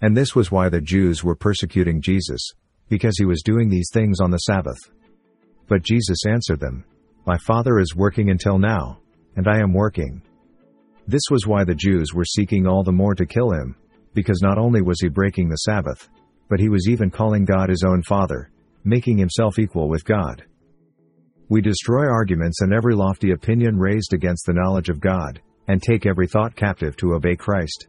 And this was why the Jews were persecuting Jesus, because he was doing these things on the Sabbath. But Jesus answered them, My Father is working until now, and I am working. This was why the Jews were seeking all the more to kill him, because not only was he breaking the Sabbath, but he was even calling God his own Father, making himself equal with God. We destroy arguments and every lofty opinion raised against the knowledge of God, and take every thought captive to obey Christ.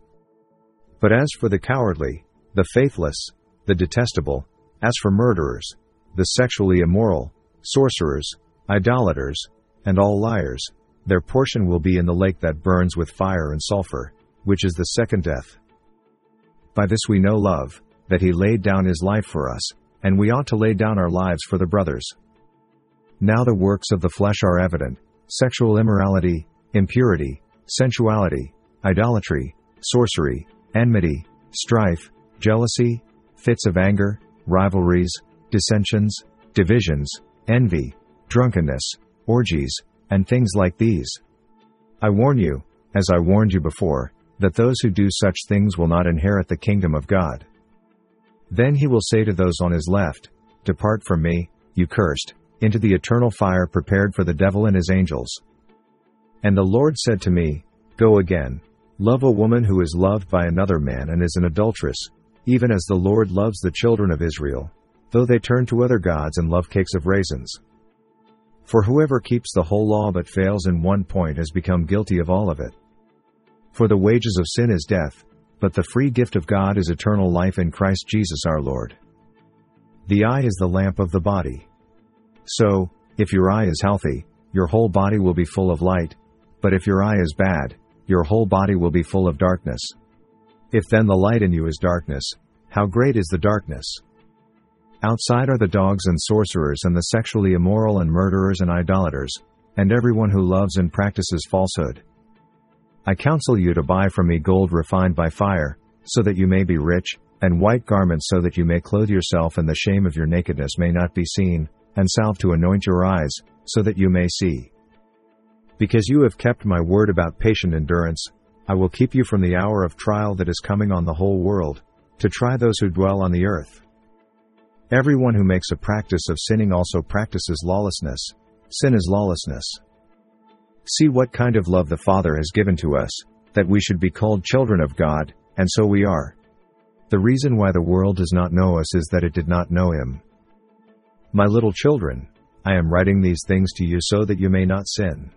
But as for the cowardly, the faithless, the detestable, as for murderers, the sexually immoral, sorcerers, idolaters, and all liars, their portion will be in the lake that burns with fire and sulfur, which is the second death. By this we know love, that he laid down his life for us, and we ought to lay down our lives for the brothers. Now the works of the flesh are evident sexual immorality, impurity, sensuality, idolatry, sorcery, enmity, strife, jealousy, fits of anger, rivalries, dissensions, divisions, envy, drunkenness, orgies, and things like these. I warn you, as I warned you before, that those who do such things will not inherit the kingdom of God. Then he will say to those on his left, Depart from me, you cursed, into the eternal fire prepared for the devil and his angels. And the Lord said to me, Go again, love a woman who is loved by another man and is an adulteress, even as the Lord loves the children of Israel, though they turn to other gods and love cakes of raisins. For whoever keeps the whole law but fails in one point has become guilty of all of it. For the wages of sin is death, but the free gift of God is eternal life in Christ Jesus our Lord. The eye is the lamp of the body. So, if your eye is healthy, your whole body will be full of light, but if your eye is bad, your whole body will be full of darkness. If then the light in you is darkness, how great is the darkness? Outside are the dogs and sorcerers and the sexually immoral and murderers and idolaters, and everyone who loves and practices falsehood. I counsel you to buy from me gold refined by fire, so that you may be rich, and white garments so that you may clothe yourself and the shame of your nakedness may not be seen, and salve to anoint your eyes, so that you may see. Because you have kept my word about patient endurance, I will keep you from the hour of trial that is coming on the whole world, to try those who dwell on the earth. Everyone who makes a practice of sinning also practices lawlessness. Sin is lawlessness. See what kind of love the Father has given to us, that we should be called children of God, and so we are. The reason why the world does not know us is that it did not know Him. My little children, I am writing these things to you so that you may not sin.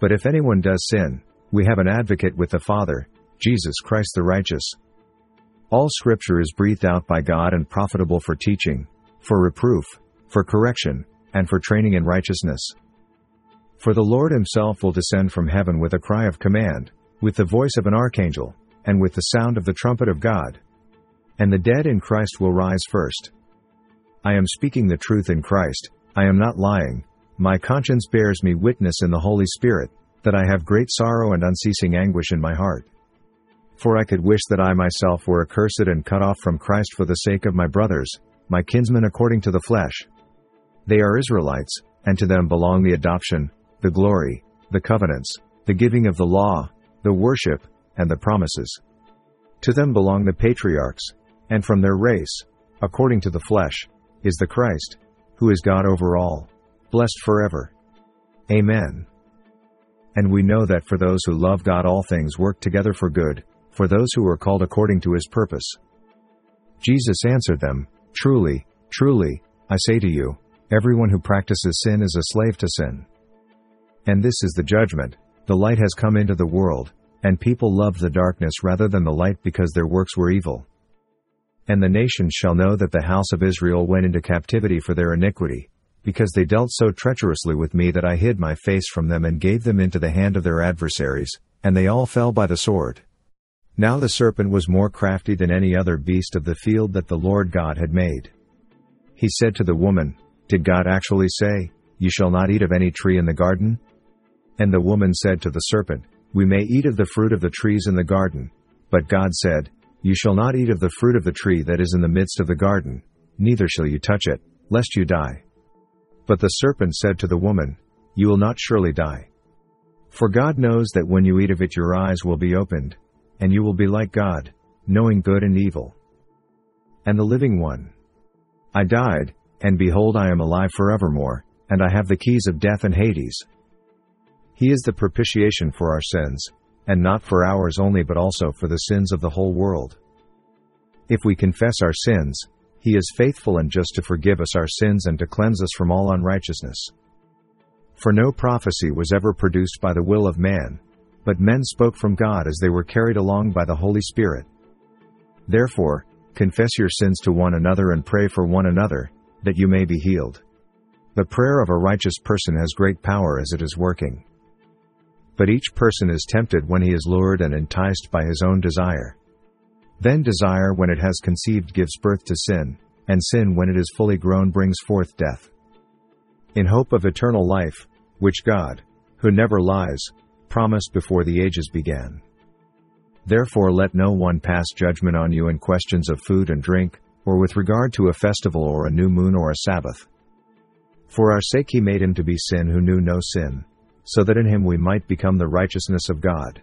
But if anyone does sin, we have an advocate with the Father, Jesus Christ the righteous. All scripture is breathed out by God and profitable for teaching, for reproof, for correction, and for training in righteousness. For the Lord himself will descend from heaven with a cry of command, with the voice of an archangel, and with the sound of the trumpet of God. And the dead in Christ will rise first. I am speaking the truth in Christ, I am not lying, my conscience bears me witness in the Holy Spirit, that I have great sorrow and unceasing anguish in my heart. For I could wish that I myself were accursed and cut off from Christ for the sake of my brothers, my kinsmen according to the flesh. They are Israelites, and to them belong the adoption, the glory, the covenants, the giving of the law, the worship, and the promises. To them belong the patriarchs, and from their race, according to the flesh, is the Christ, who is God over all, blessed forever. Amen. And we know that for those who love God all things work together for good, for those who are called according to his purpose. Jesus answered them, Truly, truly, I say to you, everyone who practices sin is a slave to sin. And this is the judgment, the light has come into the world, and people loved the darkness rather than the light because their works were evil. And the nations shall know that the house of Israel went into captivity for their iniquity, because they dealt so treacherously with me that I hid my face from them and gave them into the hand of their adversaries, and they all fell by the sword. Now the serpent was more crafty than any other beast of the field that the Lord God had made. He said to the woman, Did God actually say, You shall not eat of any tree in the garden? And the woman said to the serpent, We may eat of the fruit of the trees in the garden. But God said, you shall not eat of the fruit of the tree that is in the midst of the garden, neither shall you touch it, lest you die. But the serpent said to the woman, You will not surely die. For God knows that when you eat of it your eyes will be opened, and you will be like God, knowing good and evil. and the living one. I died, and behold I am alive forevermore, and I have the keys of death and Hades. He is the propitiation for our sins, and not for ours only but also for the sins of the whole world. If we confess our sins, he is faithful and just to forgive us our sins and to cleanse us from all unrighteousness. For no prophecy was ever produced by the will of man, but men spoke from God as they were carried along by the Holy Spirit. Therefore, confess your sins to one another and pray for one another, that you may be healed. The prayer of a righteous person has great power as it is working. But each person is tempted when he is lured and enticed by his own desire. Then desire when it has conceived gives birth to sin, and sin when it is fully grown brings forth death. In hope of eternal life, which God, who never lies, promised before the ages began. Therefore let no one pass judgment on you in questions of food and drink, or with regard to a festival or a new moon or a Sabbath. For our sake he made him to be sin who knew no sin, so that in him we might become the righteousness of God.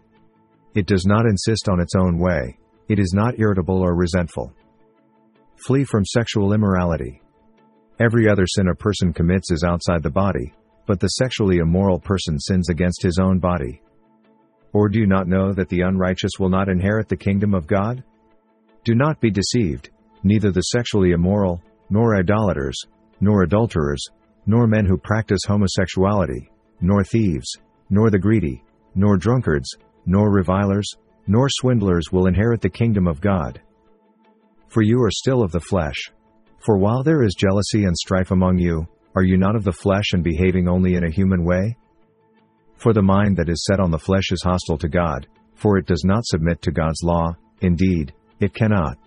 It does not insist on its own way. It is not irritable or resentful. Flee from sexual immorality. Every other sin a person commits is outside the body, but the sexually immoral person sins against his own body. Or do you not know that the unrighteous will not inherit the kingdom of God? Do not be deceived, neither the sexually immoral, nor idolaters, nor adulterers, nor men who practice homosexuality, nor thieves, nor the greedy, nor drunkards, nor revilers, nor swindlers will inherit the kingdom of God. For you are still of the flesh. For while there is jealousy and strife among you, are you not of the flesh and behaving only in a human way? For the mind that is set on the flesh is hostile to God, for it does not submit to God's law, indeed, it cannot.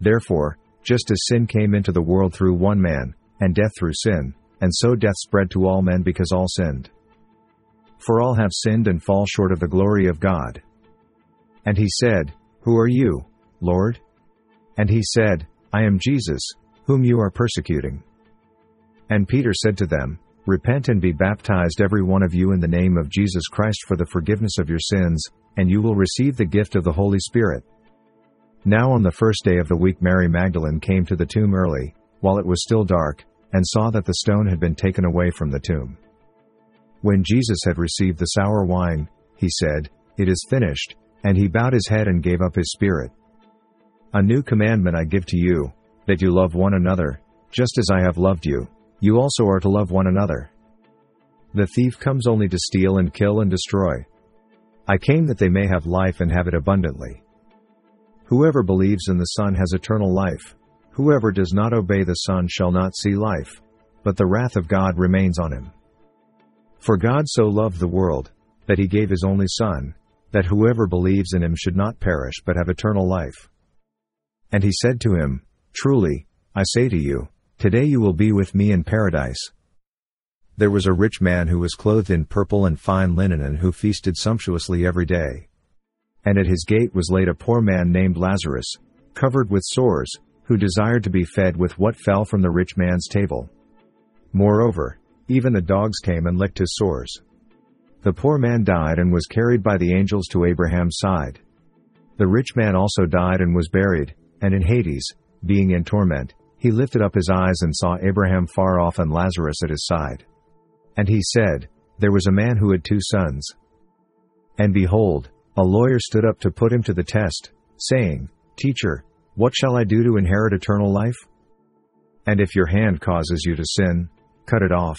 Therefore, just as sin came into the world through one man, and death through sin, and so death spread to all men because all sinned. For all have sinned and fall short of the glory of God. And he said, Who are you, Lord? And he said, I am Jesus, whom you are persecuting. And Peter said to them, Repent and be baptized every one of you in the name of Jesus Christ for the forgiveness of your sins, and you will receive the gift of the Holy Spirit. Now on the first day of the week Mary Magdalene came to the tomb early, while it was still dark, and saw that the stone had been taken away from the tomb. When Jesus had received the sour wine, he said, It is finished, and he bowed his head and gave up his spirit. A new commandment I give to you, that you love one another, just as I have loved you, you also are to love one another. The thief comes only to steal and kill and destroy. I came that they may have life and have it abundantly. Whoever believes in the Son has eternal life. Whoever does not obey the Son shall not see life, but the wrath of God remains on him. For God so loved the world, that he gave his only Son, that whoever believes in him should not perish but have eternal life. And he said to him, Truly, I say to you, today you will be with me in paradise. There was a rich man who was clothed in purple and fine linen and who feasted sumptuously every day. And at his gate was laid a poor man named Lazarus, covered with sores, who desired to be fed with what fell from the rich man's table. Moreover, even the dogs came and licked his sores. The poor man died and was carried by the angels to Abraham's side. The rich man also died and was buried, and in Hades, being in torment, he lifted up his eyes and saw Abraham far off and Lazarus at his side. And he said, There was a man who had two sons. And behold, a lawyer stood up to put him to the test, saying, Teacher, what shall I do to inherit eternal life? And if your hand causes you to sin, cut it off.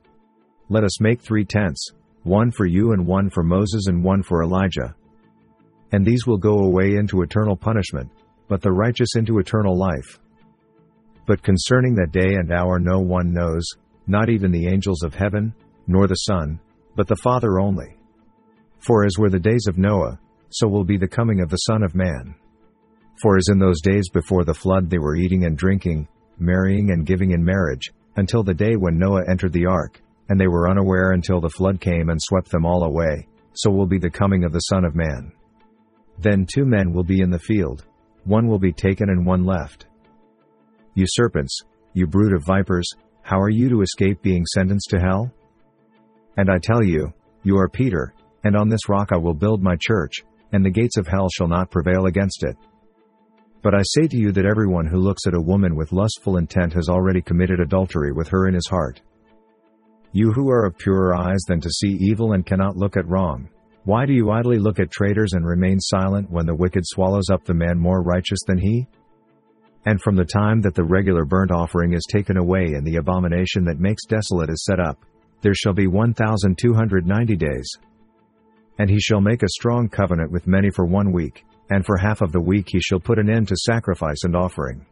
Let us make three tents, one for you and one for Moses and one for Elijah. And these will go away into eternal punishment, but the righteous into eternal life. But concerning that day and hour no one knows, not even the angels of heaven, nor the Son, but the Father only. For as were the days of Noah, so will be the coming of the Son of Man. For as in those days before the flood they were eating and drinking, marrying and giving in marriage, until the day when Noah entered the ark, and they were unaware until the flood came and swept them all away, so will be the coming of the Son of Man. Then two men will be in the field, one will be taken and one left. You serpents, you brood of vipers, how are you to escape being sentenced to hell? And I tell you, you are Peter, and on this rock I will build my church, and the gates of hell shall not prevail against it. But I say to you that everyone who looks at a woman with lustful intent has already committed adultery with her in his heart. You who are of purer eyes than to see evil and cannot look at wrong, why do you idly look at traitors and remain silent when the wicked swallows up the man more righteous than he? And from the time that the regular burnt offering is taken away and the abomination that makes desolate is set up, there shall be 1,290 days. And he shall make a strong covenant with many for one week, and for half of the week he shall put an end to sacrifice and offering.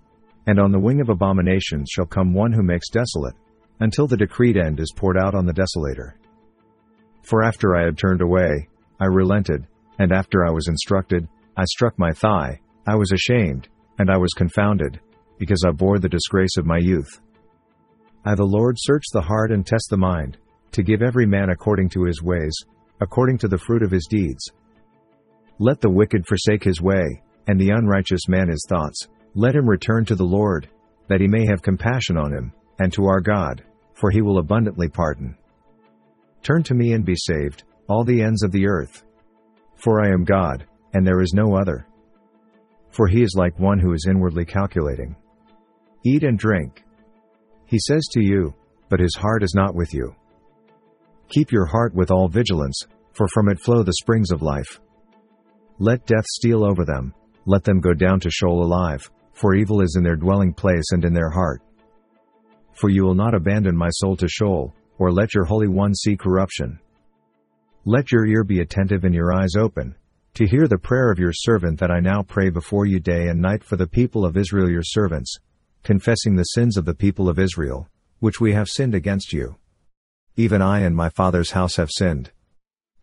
And on the wing of abominations shall come one who makes desolate, until the decreed end is poured out on the desolator. For after I had turned away, I relented, and after I was instructed, I struck my thigh, I was ashamed, and I was confounded, because I bore the disgrace of my youth. I the Lord search the heart and test the mind, to give every man according to his ways, according to the fruit of his deeds. Let the wicked forsake his way, and the unrighteous man his thoughts. Let him return to the Lord, that he may have compassion on him, and to our God, for he will abundantly pardon. Turn to me and be saved, all the ends of the earth. For I am God, and there is no other. For he is like one who is inwardly calculating. Eat and drink. He says to you, but his heart is not with you. Keep your heart with all vigilance, for from it flow the springs of life. Let death steal over them, let them go down to Sheol alive, for evil is in their dwelling place and in their heart. For you will not abandon my soul to Sheol, or let your Holy One see corruption. Let your ear be attentive and your eyes open, to hear the prayer of your servant that I now pray before you day and night for the people of Israel your servants, confessing the sins of the people of Israel, which we have sinned against you. Even I and my father's house have sinned.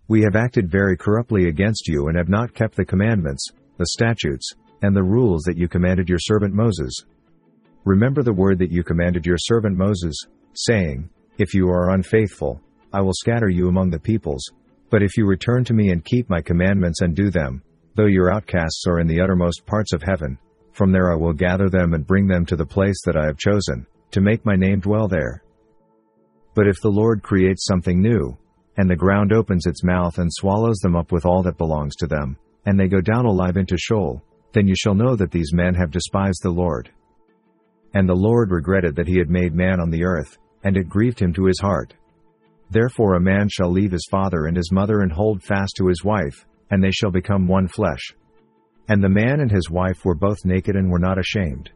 We have acted very corruptly against you and have not kept the commandments, the statutes, and the rules that you commanded your servant Moses. Remember the word that you commanded your servant Moses, saying, If you are unfaithful, I will scatter you among the peoples, but if you return to me and keep my commandments and do them, though your outcasts are in the uttermost parts of heaven, from there I will gather them and bring them to the place that I have chosen, to make my name dwell there. But if the Lord creates something new, and the ground opens its mouth and swallows them up with all that belongs to them, and they go down alive into Sheol, then you shall know that these men have despised the Lord. And the Lord regretted that he had made man on the earth, and it grieved him to his heart. Therefore a man shall leave his father and his mother and hold fast to his wife, and they shall become one flesh. And the man and his wife were both naked and were not ashamed.